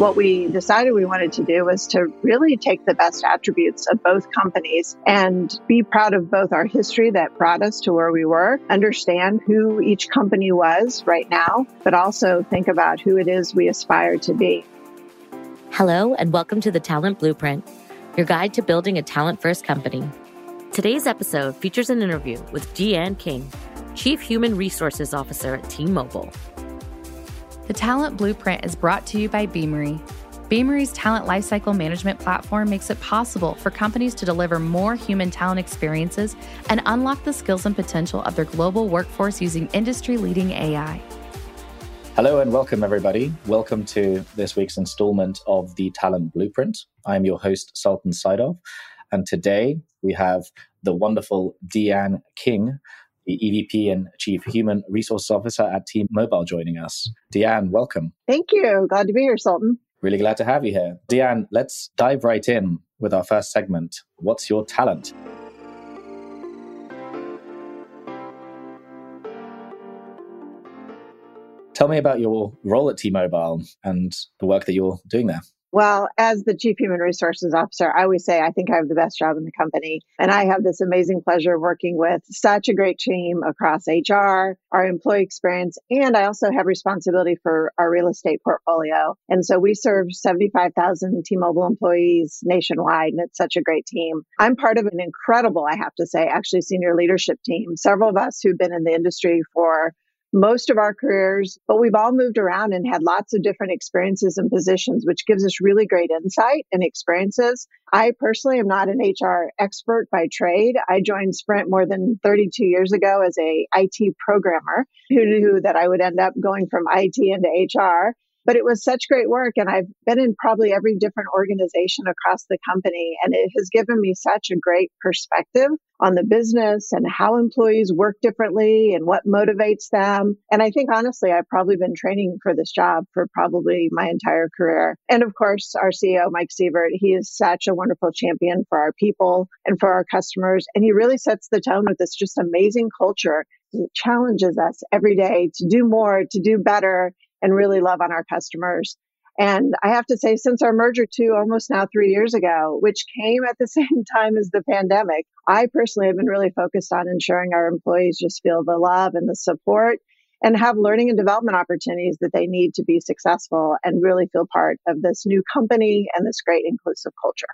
What we decided we wanted to do was to really take the best attributes of both companies and be proud of both our history that brought us to where we were, understand who each company was right now, but also think about who it is we aspire to be. Hello, and welcome to the Talent Blueprint, your guide to building a talent first company. Today's episode features an interview with Deeanne King, Chief Human Resources Officer at T Mobile. The Talent Blueprint is brought to you by Beamery. Beamery's talent lifecycle management platform makes it possible for companies to deliver more human talent experiences and unlock the skills and potential of their global workforce using industry leading AI. Hello and welcome, everybody. Welcome to this week's installment of the Talent Blueprint. I'm your host, Sultan Saidov, and today we have the wonderful Deeanne King, the EVP and Chief Human Resources Officer at T Mobile, joining us. Deeanne, welcome. Thank you. Glad to be here, Sultan. Really glad to have you here. Deeanne, let's dive right in with our first segment. What's your talent? Tell me about your role at T Mobile and the work that you're doing there. Well, as the chief human resources officer, I always say I think I have the best job in the company. And I have this amazing pleasure of working with such a great team across HR, our employee experience, and I also have responsibility for our real estate portfolio. And so we serve 75,000 T Mobile employees nationwide, and it's such a great team. I'm part of an incredible, I have to say, actually senior leadership team. Several of us who've been in the industry for most of our careers, but we've all moved around and had lots of different experiences and positions, which gives us really great insight and experiences. I personally am not an HR expert by trade. I joined Sprint more than 32 years ago as a IT programmer who knew that I would end up going from IT into HR. But it was such great work. And I've been in probably every different organization across the company. And it has given me such a great perspective on the business and how employees work differently and what motivates them. And I think honestly, I've probably been training for this job for probably my entire career. And of course, our CEO, Mike Sievert, he is such a wonderful champion for our people and for our customers. And he really sets the tone with this just amazing culture. It challenges us every day to do more, to do better, and really love on our customers. And I have to say, since our merger two almost now three years ago, which came at the same time as the pandemic, I personally have been really focused on ensuring our employees just feel the love and the support and have learning and development opportunities that they need to be successful and really feel part of this new company and this great inclusive culture.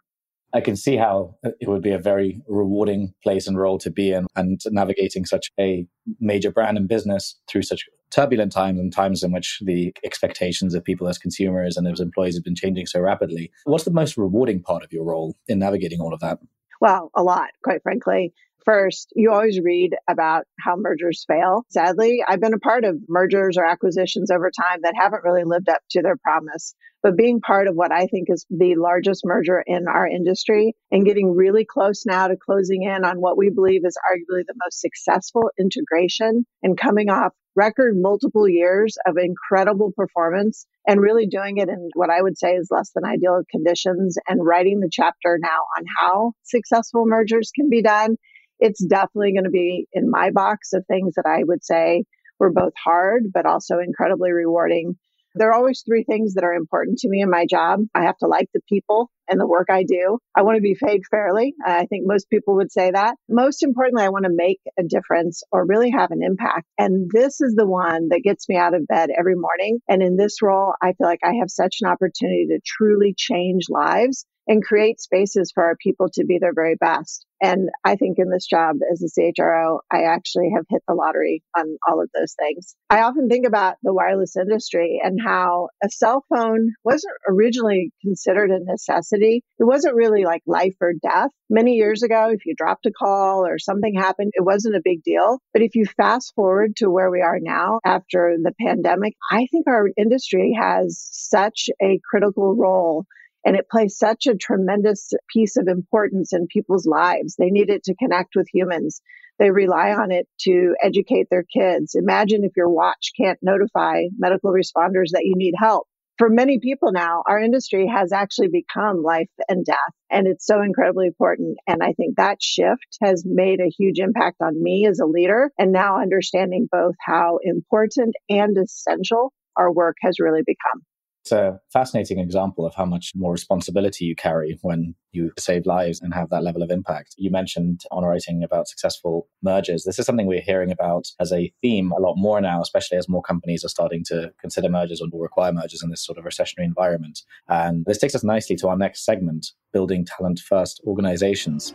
I can see how it would be a very rewarding place and role to be in and navigating such a major brand and business through such turbulent times and times in which the expectations of people as consumers and as employees have been changing so rapidly. What's the most rewarding part of your role in navigating all of that? Well, a lot, quite frankly. First, you always read about how mergers fail. Sadly, I've been a part of mergers or acquisitions over time that haven't really lived up to their promise. But being part of what I think is the largest merger in our industry and getting really close now to closing in on what we believe is arguably the most successful integration and coming off record multiple years of incredible performance and really doing it in what I would say is less than ideal conditions and writing the chapter now on how successful mergers can be done it's definitely going to be in my box of things that I would say were both hard, but also incredibly rewarding. There are always three things that are important to me in my job. I have to like the people and the work I do. I want to be paid fairly. I think most people would say that. Most importantly, I want to make a difference or really have an impact. And this is the one that gets me out of bed every morning. And in this role, I feel like I have such an opportunity to truly change lives and create spaces for our people to be their very best. And I think in this job as a CHRO, I actually have hit the lottery on all of those things. I often think about the wireless industry and how a cell phone wasn't originally considered a necessity. It wasn't really like life or death. Many years ago, if you dropped a call or something happened, it wasn't a big deal. But if you fast forward to where we are now after the pandemic, I think our industry has such a critical role and it plays such a tremendous piece of importance in people's lives. They need it to connect with humans. They rely on it to educate their kids. Imagine if your watch can't notify medical responders that you need help. for many people now, our industry has actually become life and death. And it's so incredibly important. And I think that shift has made a huge impact on me as a leader and now understanding both how important and essential our work has really become. It's a fascinating example of how much more responsibility you carry when you save lives and have that level of impact. You mentioned on writing about successful mergers. This is something we're hearing about as a theme a lot more now, especially as more companies are starting to consider mergers or require mergers in this sort of recessionary environment. And this takes us nicely to our next segment building talent first organizations.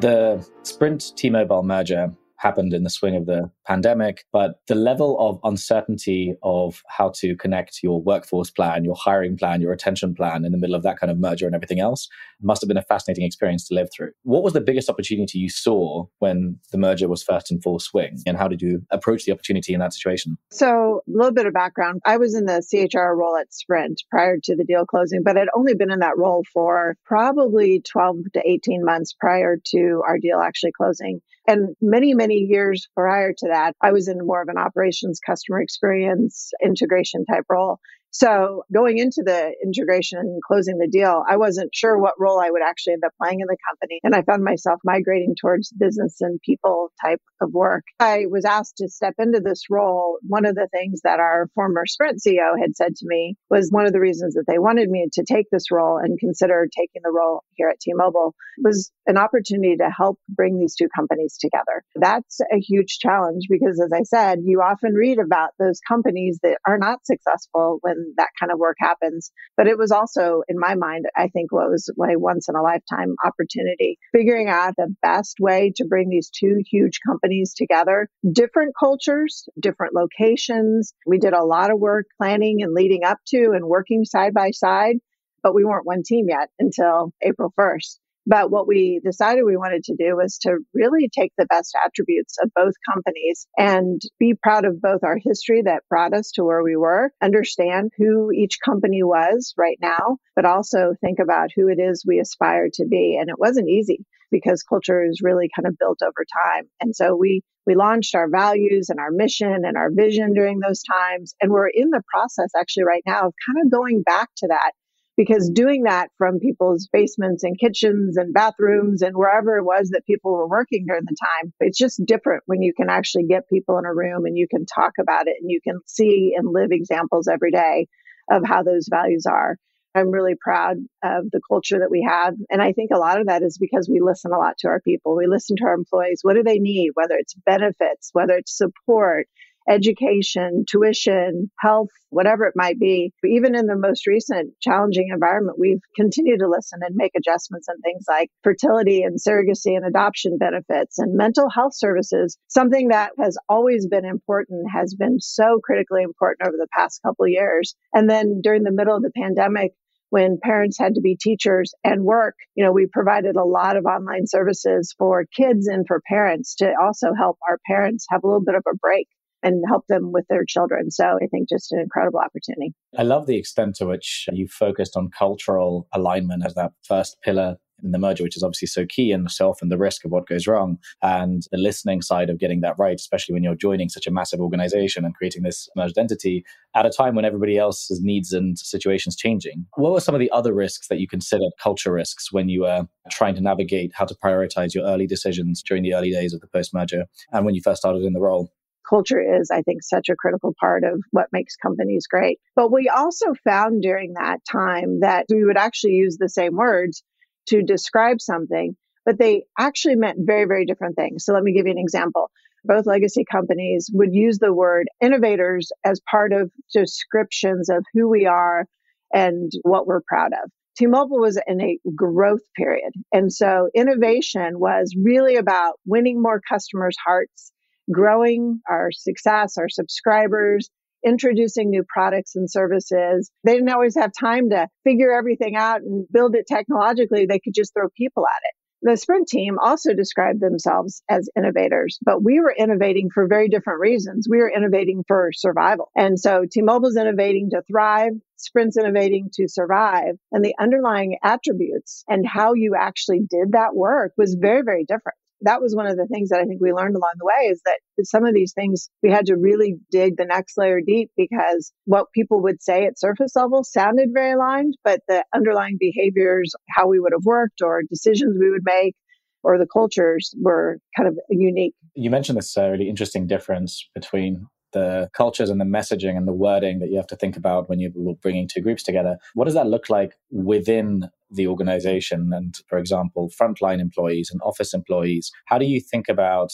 The Sprint T Mobile merger happened in the swing of the pandemic, but the level of uncertainty of how to connect your workforce plan, your hiring plan, your retention plan in the middle of that kind of merger and everything else must have been a fascinating experience to live through. What was the biggest opportunity you saw when the merger was first in full swing? And how did you approach the opportunity in that situation? So, a little bit of background. I was in the CHR role at Sprint prior to the deal closing, but I'd only been in that role for probably 12 to 18 months prior to our deal actually closing. And many, many years prior to that, I was in more of an operations customer experience integration type role. So going into the integration and closing the deal, I wasn't sure what role I would actually end up playing in the company. And I found myself migrating towards business and people type of work. I was asked to step into this role. One of the things that our former Sprint CEO had said to me was one of the reasons that they wanted me to take this role and consider taking the role here at T-Mobile was an opportunity to help bring these two companies together. That's a huge challenge because as I said, you often read about those companies that are not successful when that kind of work happens. But it was also, in my mind, I think what was a once in a lifetime opportunity, figuring out the best way to bring these two huge companies together, different cultures, different locations. We did a lot of work planning and leading up to and working side by side, but we weren't one team yet until April 1st. But what we decided we wanted to do was to really take the best attributes of both companies and be proud of both our history that brought us to where we were, understand who each company was right now, but also think about who it is we aspire to be. And it wasn't easy because culture is really kind of built over time. And so we we launched our values and our mission and our vision during those times. And we're in the process actually right now of kind of going back to that because doing that from people's basements and kitchens and bathrooms and wherever it was that people were working during the time, it's just different when you can actually get people in a room and you can talk about it and you can see and live examples every day of how those values are. I'm really proud of the culture that we have. And I think a lot of that is because we listen a lot to our people. We listen to our employees. What do they need? Whether it's benefits, whether it's support, education, tuition, health, whatever it might be. Even in the most recent challenging environment, we've continued to listen and make adjustments and things like fertility and surrogacy and adoption benefits and mental health services. Something that has always been important has been so critically important over the past couple years. And then during the middle of the pandemic, when parents had to be teachers and work, you know, we provided a lot of online services for kids and for parents to also help our parents have a little bit of a break and help them with their children. So I think just an incredible opportunity. I love the extent to which you focused on cultural alignment as that first pillar in the merger, which is obviously so key in itself and the risk of what goes wrong and the listening side of getting that right, especially when you're joining such a massive organization and creating this merged entity at a time when everybody else's needs and situations changing. What were some of the other risks that you considered culture risks when you were trying to navigate how to prioritize your early decisions during the early days of the post merger and when you first started in the role? Culture is, I think, such a critical part of what makes companies great. But we also found during that time that we would actually use the same words to describe something, but they actually meant very, very different things. So let me give you an example. Both legacy companies would use the word innovators as part of descriptions of who we are and what we're proud of. T-Mobile was in a growth period. And so innovation was really about winning more customers' hearts growing our success, our subscribers, introducing new products and services. They didn't always have time to figure everything out and build it technologically. They could just throw people at it. The Sprint team also described themselves as innovators, but we were innovating for very different reasons. We were innovating for survival. And so T-Mobile's innovating to thrive, Sprint's innovating to survive. And the underlying attributes and how you actually did that work was very, very different. That was one of the things that I think we learned along the way is that some of these things we had to really dig the next layer deep because what people would say at surface level sounded very aligned, but the underlying behaviors, how we would have worked or decisions we would make or the cultures were kind of unique. You mentioned this uh, really interesting difference between the cultures and the messaging and the wording that you have to think about when you're bringing two groups together. What does that look like within the organization? And for example, frontline employees and office employees, how do you think about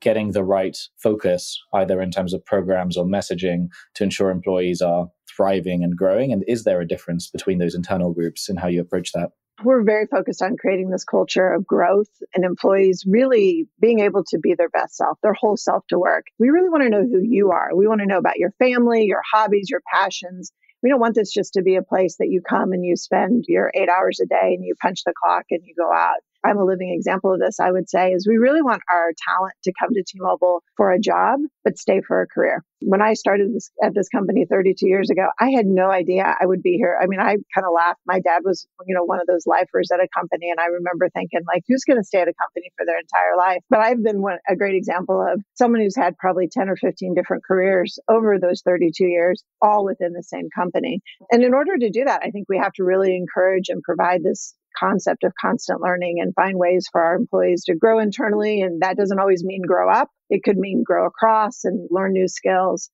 getting the right focus, either in terms of programs or messaging, to ensure employees are thriving and growing? And is there a difference between those internal groups and how you approach that? we're very focused on creating this culture of growth and employees really being able to be their best self, their whole self to work. We really want to know who you are. We want to know about your family, your hobbies, your passions. We don't want this just to be a place that you come and you spend your eight hours a day and you punch the clock and you go out. I'm a living example of this, I would say, is we really want our talent to come to T-Mobile for a job, but stay for a career. When I started this, at this company 32 years ago, I had no idea I would be here. I mean, I kind of laughed. My dad was, you know, one of those lifers at a company. And I remember thinking like, who's going to stay at a company for their entire life? But I've been one, a great example of someone who's had probably 10 or 15 different careers over those 32 years, all within the same company. And in order to do that, I think we have to really encourage and provide this concept of constant learning and find ways for our employees to grow internally. And that doesn't always mean grow up, it could mean grow across and learn new skills.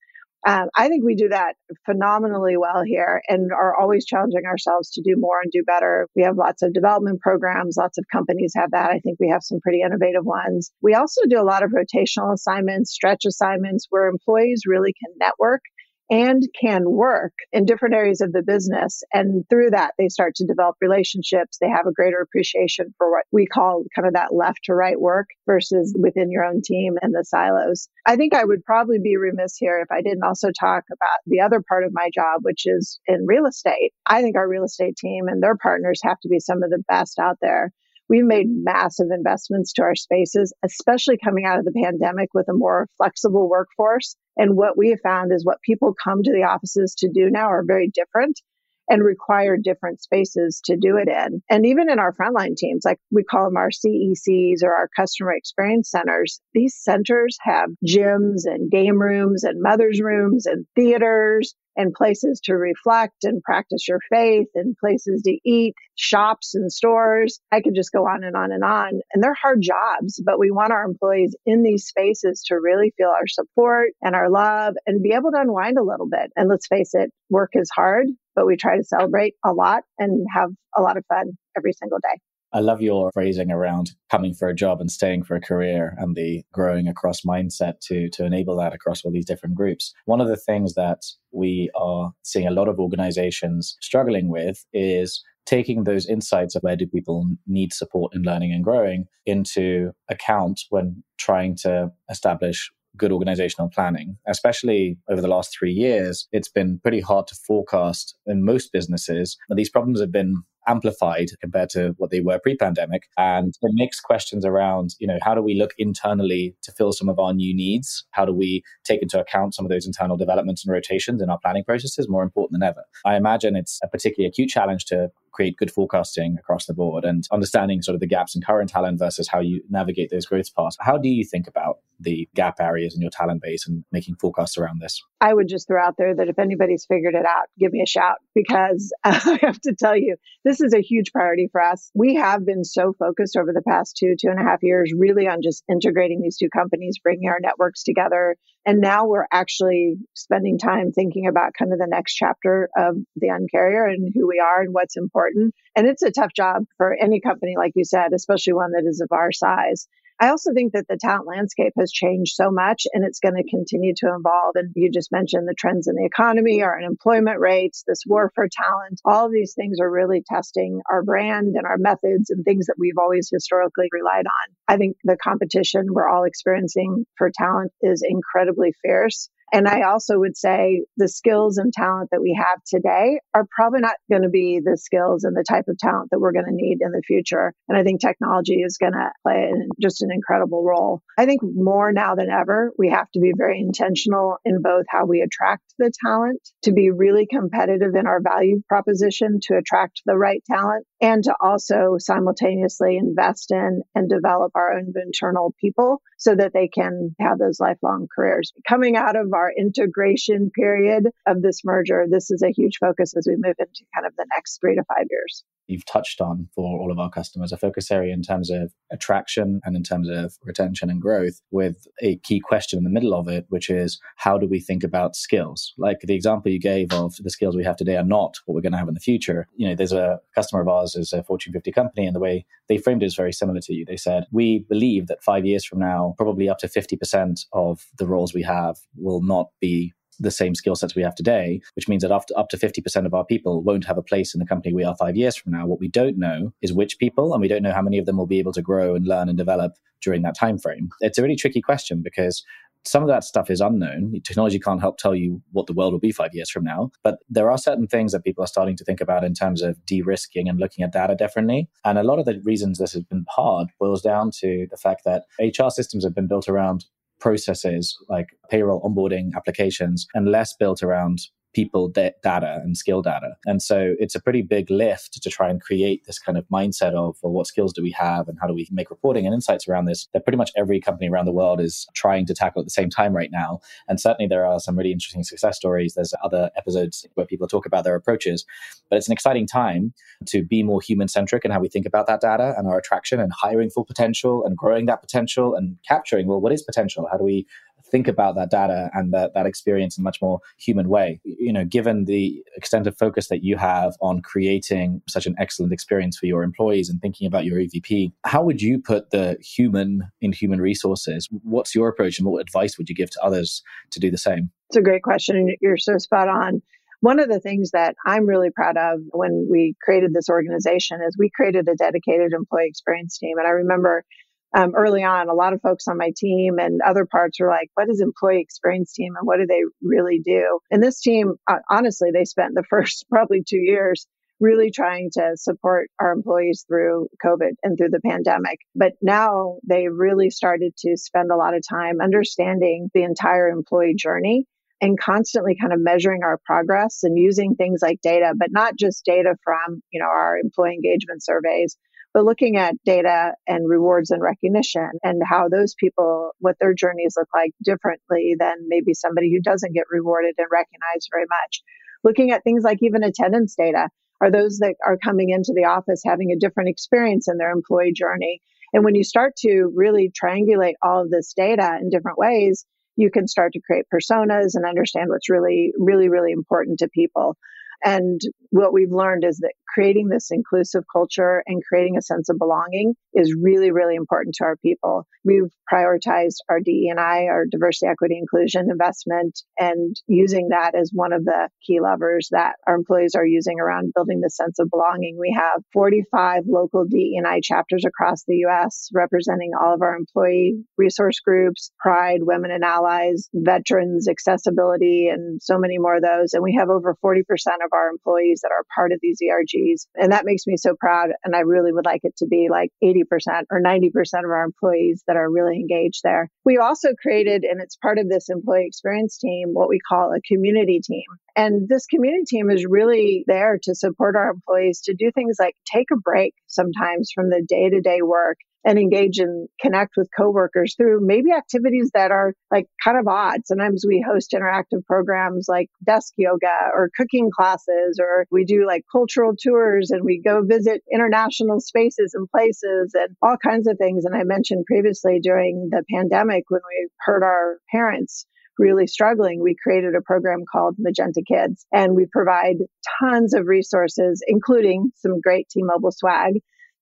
Um, I think we do that phenomenally well here and are always challenging ourselves to do more and do better. We have lots of development programs, lots of companies have that. I think we have some pretty innovative ones. We also do a lot of rotational assignments, stretch assignments where employees really can network and can work in different areas of the business. And through that, they start to develop relationships. They have a greater appreciation for what we call kind of that left to right work versus within your own team and the silos. I think I would probably be remiss here if I didn't also talk about the other part of my job, which is in real estate. I think our real estate team and their partners have to be some of the best out there. We've made massive investments to our spaces, especially coming out of the pandemic with a more flexible workforce. And what we have found is what people come to the offices to do now are very different and require different spaces to do it in. And even in our frontline teams, like we call them our CECs or our customer experience centers, these centers have gyms and game rooms and mother's rooms and theaters and places to reflect and practice your faith and places to eat, shops and stores. I could just go on and on and on. And they're hard jobs, but we want our employees in these spaces to really feel our support and our love and be able to unwind a little bit. And let's face it, work is hard, but we try to celebrate a lot and have a lot of fun every single day. I love your phrasing around coming for a job and staying for a career and the growing across mindset to, to enable that across all these different groups. One of the things that we are seeing a lot of organizations struggling with is taking those insights of where do people need support in learning and growing into account when trying to establish good organizational planning. Especially over the last three years, it's been pretty hard to forecast in most businesses. These problems have been amplified compared to what they were pre-pandemic. And it makes questions around you know how do we look internally to fill some of our new needs? How do we take into account some of those internal developments and rotations in our planning processes more important than ever? I imagine it's a particularly acute challenge to create good forecasting across the board and understanding sort of the gaps in current talent versus how you navigate those growth paths. How do you think about the gap areas in your talent base and making forecasts around this? I would just throw out there that if anybody's figured it out, give me a shout because I have to tell you, this is a huge priority for us. We have been so focused over the past two, two and a half years, really on just integrating these two companies, bringing our networks together. And now we're actually spending time thinking about kind of the next chapter of the Uncarrier and who we are and what's important. And it's a tough job for any company, like you said, especially one that is of our size. I also think that the talent landscape has changed so much and it's going to continue to evolve. And you just mentioned the trends in the economy, our unemployment rates, this war for talent. All of these things are really testing our brand and our methods and things that we've always historically relied on. I think the competition we're all experiencing for talent is incredibly fierce. And I also would say the skills and talent that we have today are probably not going to be the skills and the type of talent that we're going to need in the future. And I think technology is going to play just an incredible role. I think more now than ever, we have to be very intentional in both how we attract the talent to be really competitive in our value proposition to attract the right talent and to also simultaneously invest in and develop our own internal people so that they can have those lifelong careers. Coming out of our integration period of this merger, this is a huge focus as we move into kind of the next three to five years you've touched on for all of our customers a focus area in terms of attraction and in terms of retention and growth with a key question in the middle of it which is how do we think about skills? Like the example you gave of the skills we have today are not what we're going to have in the future. You know there's a customer of ours is a fortune 50 company and the way they framed it is very similar to you. They said we believe that five years from now probably up to 50% of the roles we have will not be the same skill sets we have today, which means that after, up to 50% of our people won't have a place in the company we are five years from now. What we don't know is which people, and we don't know how many of them will be able to grow and learn and develop during that time frame. It's a really tricky question because some of that stuff is unknown. Technology can't help tell you what the world will be five years from now. But there are certain things that people are starting to think about in terms of de risking and looking at data differently. And a lot of the reasons this has been hard boils down to the fact that HR systems have been built around processes like payroll onboarding applications and less built around people data and skill data. And so it's a pretty big lift to try and create this kind of mindset of, well, what skills do we have and how do we make reporting and insights around this that pretty much every company around the world is trying to tackle at the same time right now. And certainly there are some really interesting success stories. There's other episodes where people talk about their approaches, but it's an exciting time to be more human centric in how we think about that data and our attraction and hiring full potential and growing that potential and capturing, well, what is potential? How do we think about that data and that, that experience in a much more human way. You know, given the extent of focus that you have on creating such an excellent experience for your employees and thinking about your EVP, how would you put the human in human resources? What's your approach and what advice would you give to others to do the same? It's a great question. You're so spot on. One of the things that I'm really proud of when we created this organization is we created a dedicated employee experience team. And I remember um, early on, a lot of folks on my team and other parts were like, what is employee experience team and what do they really do? And this team, honestly, they spent the first probably two years really trying to support our employees through COVID and through the pandemic. But now they really started to spend a lot of time understanding the entire employee journey and constantly kind of measuring our progress and using things like data, but not just data from, you know, our employee engagement surveys, but looking at data and rewards and recognition and how those people, what their journeys look like differently than maybe somebody who doesn't get rewarded and recognized very much. Looking at things like even attendance data. Are those that are coming into the office having a different experience in their employee journey? And when you start to really triangulate all of this data in different ways, you can start to create personas and understand what's really, really, really important to people. And what we've learned is that creating this inclusive culture and creating a sense of belonging is really, really important to our people. We've prioritized our DE&I, our diversity, equity, inclusion investment, and using that as one of the key levers that our employees are using around building the sense of belonging. We have 45 local DE&I chapters across the U.S. representing all of our employee resource groups, Pride, Women and Allies, Veterans, Accessibility, and so many more of those. And we have over 40% of our employees that are part of these ERGs. And that makes me so proud. And I really would like it to be like 80% or 90% of our employees that are really engaged there. We also created, and it's part of this employee experience team, what we call a community team. And this community team is really there to support our employees to do things like take a break sometimes from the day to day work and engage and connect with coworkers through maybe activities that are like kind of odd. Sometimes we host interactive programs like desk yoga or cooking classes, or we do like cultural tours and we go visit international spaces and places and all kinds of things. And I mentioned previously during the pandemic when we heard our parents really struggling, we created a program called Magenta Kids. And we provide tons of resources, including some great T Mobile swag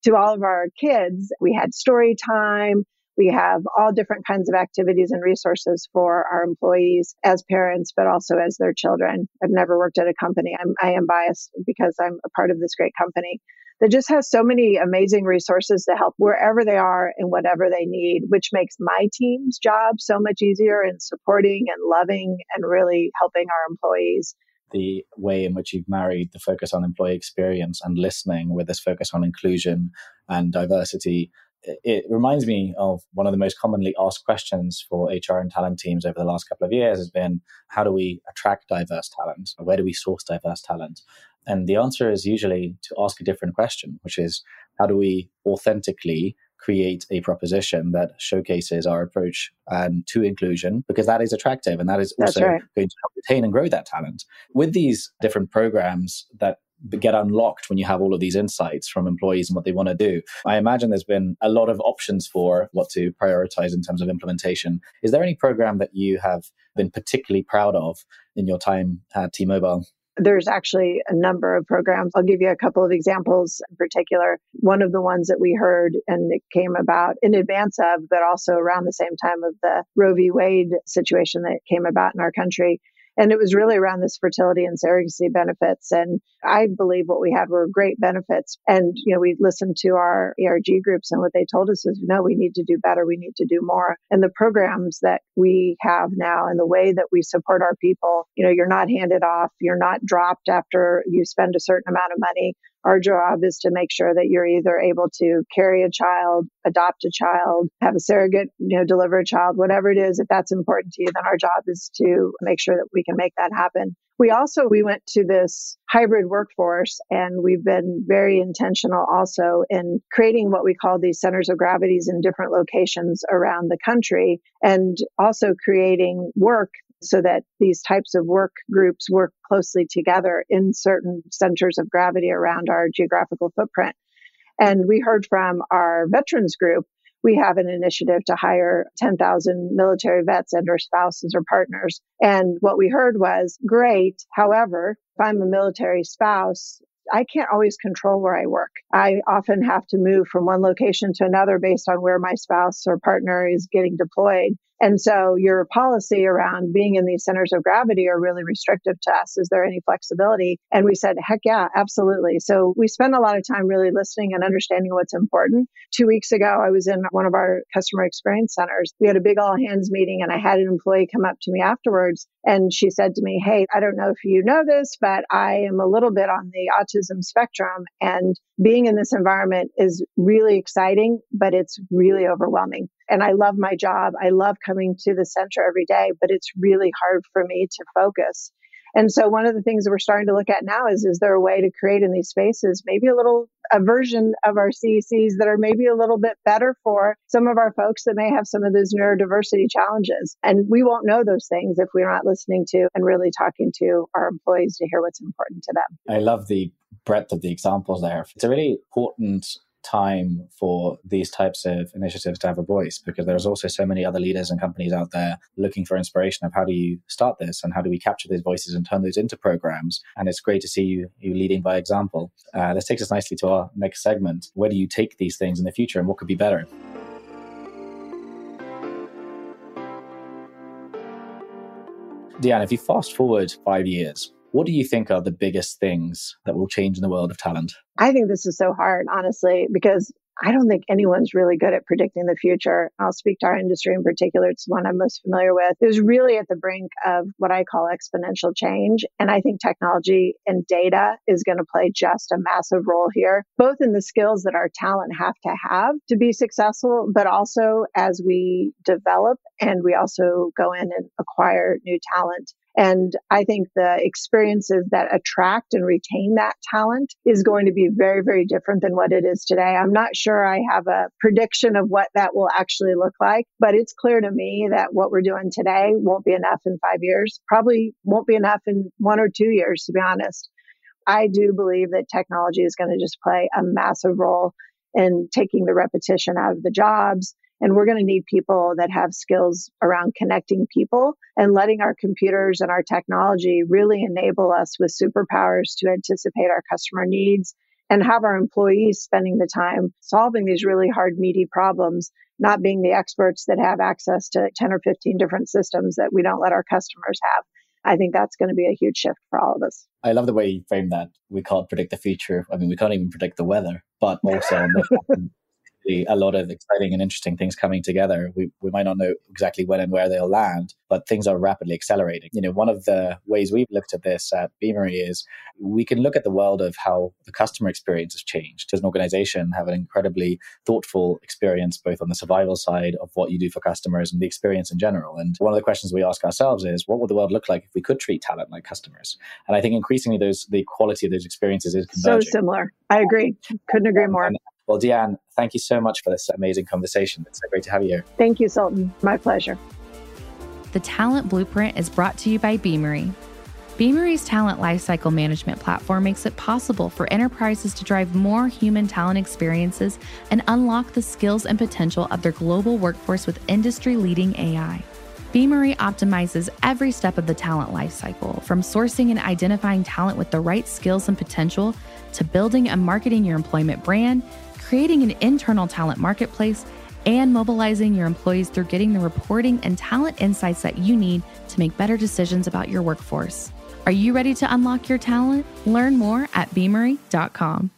to all of our kids. We had story time. We have all different kinds of activities and resources for our employees as parents, but also as their children. I've never worked at a company. I'm, I am biased because I'm a part of this great company that just has so many amazing resources to help wherever they are and whatever they need, which makes my team's job so much easier in supporting and loving and really helping our employees the way in which you've married the focus on employee experience and listening with this focus on inclusion and diversity. It reminds me of one of the most commonly asked questions for HR and talent teams over the last couple of years has been how do we attract diverse talent? Where do we source diverse talent? And the answer is usually to ask a different question, which is how do we authentically create a proposition that showcases our approach um, to inclusion because that is attractive and that is also right. going to help retain and grow that talent. With these different programs that get unlocked when you have all of these insights from employees and what they want to do. I imagine there's been a lot of options for what to prioritize in terms of implementation. Is there any program that you have been particularly proud of in your time at T Mobile? There's actually a number of programs. I'll give you a couple of examples in particular. One of the ones that we heard and it came about in advance of, but also around the same time of the Roe v. Wade situation that came about in our country and it was really around this fertility and surrogacy benefits. And I believe what we had were great benefits. And, you know, we listened to our ERG groups and what they told us is, no, we need to do better. We need to do more. And the programs that we have now and the way that we support our people, you know, you're not handed off, you're not dropped after you spend a certain amount of money. Our job is to make sure that you're either able to carry a child, adopt a child, have a surrogate, you know, deliver a child, whatever it is. If that's important to you, then our job is to make sure that we can make that happen. We also we went to this hybrid workforce and we've been very intentional also in creating what we call these centers of gravities in different locations around the country and also creating work so that these types of work groups work closely together in certain centers of gravity around our geographical footprint. And we heard from our veterans group, we have an initiative to hire 10,000 military vets and their spouses or partners. And what we heard was great. However, if I'm a military spouse, I can't always control where I work. I often have to move from one location to another based on where my spouse or partner is getting deployed. And so your policy around being in these centers of gravity are really restrictive to us. Is there any flexibility? And we said, heck yeah, absolutely. So we spend a lot of time really listening and understanding what's important. Two weeks ago, I was in one of our customer experience centers. We had a big all hands meeting and I had an employee come up to me afterwards and she said to me, Hey, I don't know if you know this, but I am a little bit on the autism spectrum and being in this environment is really exciting, but it's really overwhelming. And I love my job. I love coming to the center every day, but it's really hard for me to focus. And so one of the things that we're starting to look at now is is there a way to create in these spaces maybe a little a version of our CECs that are maybe a little bit better for some of our folks that may have some of those neurodiversity challenges. And we won't know those things if we're not listening to and really talking to our employees to hear what's important to them. I love the breadth of the examples there. It's a really important time for these types of initiatives to have a voice because there's also so many other leaders and companies out there looking for inspiration of how do you start this and how do we capture these voices and turn those into programs. And it's great to see you, you leading by example. Uh, this takes us nicely to our next segment. Where do you take these things in the future and what could be better? Deeanne, if you fast forward five years, what do you think are the biggest things that will change in the world of talent? I think this is so hard, honestly, because I don't think anyone's really good at predicting the future. I'll speak to our industry in particular. It's one I'm most familiar with. It was really at the brink of what I call exponential change. And I think technology and data is going to play just a massive role here, both in the skills that our talent have to have to be successful, but also as we develop and we also go in and acquire new talent. And I think the experiences that attract and retain that talent is going to be very, very different than what it is today. I'm not sure I have a prediction of what that will actually look like, but it's clear to me that what we're doing today won't be enough in five years, probably won't be enough in one or two years, to be honest. I do believe that technology is going to just play a massive role in taking the repetition out of the jobs and we're going to need people that have skills around connecting people and letting our computers and our technology really enable us with superpowers to anticipate our customer needs and have our employees spending the time solving these really hard, meaty problems, not being the experts that have access to 10 or 15 different systems that we don't let our customers have. I think that's going to be a huge shift for all of us. I love the way you frame that. We can't predict the future. I mean, we can't even predict the weather, but also a lot of exciting and interesting things coming together. We, we might not know exactly when and where they'll land, but things are rapidly accelerating. You know, one of the ways we've looked at this at Beamery is we can look at the world of how the customer experience has changed. As an organization, have an incredibly thoughtful experience, both on the survival side of what you do for customers and the experience in general. And one of the questions we ask ourselves is, what would the world look like if we could treat talent like customers? And I think increasingly those the quality of those experiences is converging. So similar. I agree. Couldn't agree more. And, well, Deeanne, thank you so much for this amazing conversation. It's so great to have you here. Thank you, Sultan. My pleasure. The Talent Blueprint is brought to you by Beamery. Beamery's talent lifecycle management platform makes it possible for enterprises to drive more human talent experiences and unlock the skills and potential of their global workforce with industry leading AI. Beamery optimizes every step of the talent lifecycle, from sourcing and identifying talent with the right skills and potential to building and marketing your employment brand creating an internal talent marketplace, and mobilizing your employees through getting the reporting and talent insights that you need to make better decisions about your workforce. Are you ready to unlock your talent? Learn more at beamery.com.